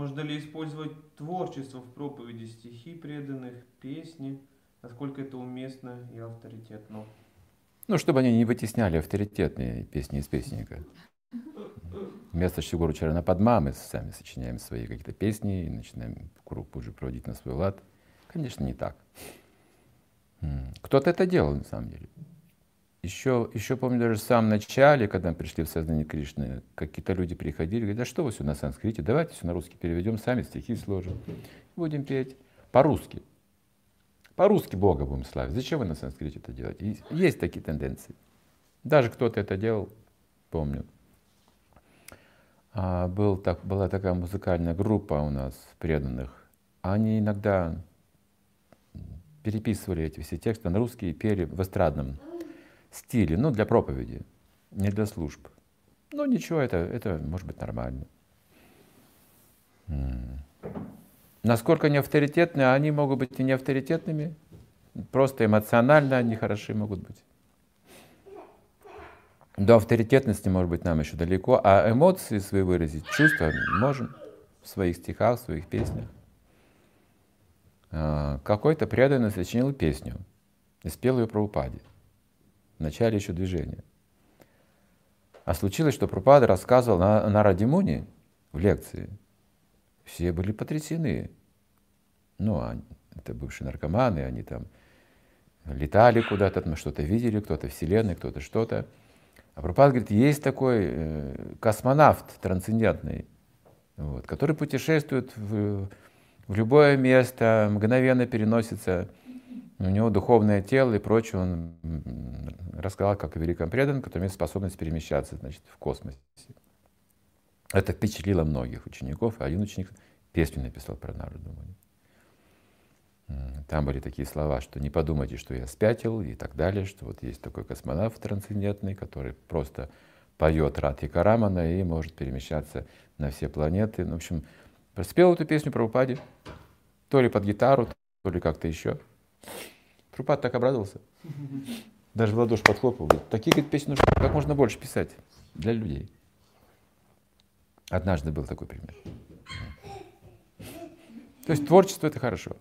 Можно ли использовать творчество в проповеди стихи преданных, песни? Насколько это уместно и авторитетно? Ну, чтобы они не вытесняли авторитетные песни из песенника. Вместо Шигуру Чарана Падма мы сами сочиняем свои какие-то песни и начинаем группу уже проводить на свой лад. Конечно, не так. Кто-то это делал на самом деле. Еще, еще помню даже в самом начале, когда пришли в сознание Кришны, какие-то люди приходили, говорят, да что вы все на санскрите, давайте все на русский переведем, сами стихи сложим, будем петь по-русски. По-русски Бога будем славить. Зачем вы на санскрите это делаете? Есть такие тенденции. Даже кто-то это делал, помню. А, был так, была такая музыкальная группа у нас преданных. Они иногда переписывали эти все тексты на русский и пели в эстрадном стиле, ну, для проповеди, не для служб. Ну, ничего, это, это может быть нормально. Насколько они авторитетны, они могут быть и не авторитетными, просто эмоционально они хороши могут быть. До авторитетности, может быть, нам еще далеко, а эмоции свои выразить, чувства можем в своих стихах, в своих песнях. А, какой-то преданный сочинил песню и спел ее про упаде в начале еще движения. А случилось, что Пропада рассказывал на, на Радимуне в лекции. Все были потрясены. Ну, они, это бывшие наркоманы, они там летали куда-то, что-то видели, кто-то вселенной, кто-то что-то. А Пропад говорит, есть такой э, космонавт трансцендентный, вот, который путешествует в, в любое место, мгновенно переносится у него духовное тело и прочее, он рассказал, как о великом преданном, который имеет способность перемещаться значит, в космосе. Это впечатлило многих учеников, а один ученик песню написал про Нараду. Там были такие слова, что не подумайте, что я спятил и так далее, что вот есть такой космонавт трансцендентный, который просто поет Рад Карамана и может перемещаться на все планеты. Ну, в общем, спел эту песню про упаде, то ли под гитару, то ли как-то еще. Трупат так обрадовался. Даже в ладоши подхлопал. Говорит, такие говорит, песни нужно как можно больше писать для людей. Однажды был такой пример. То есть творчество это хорошо.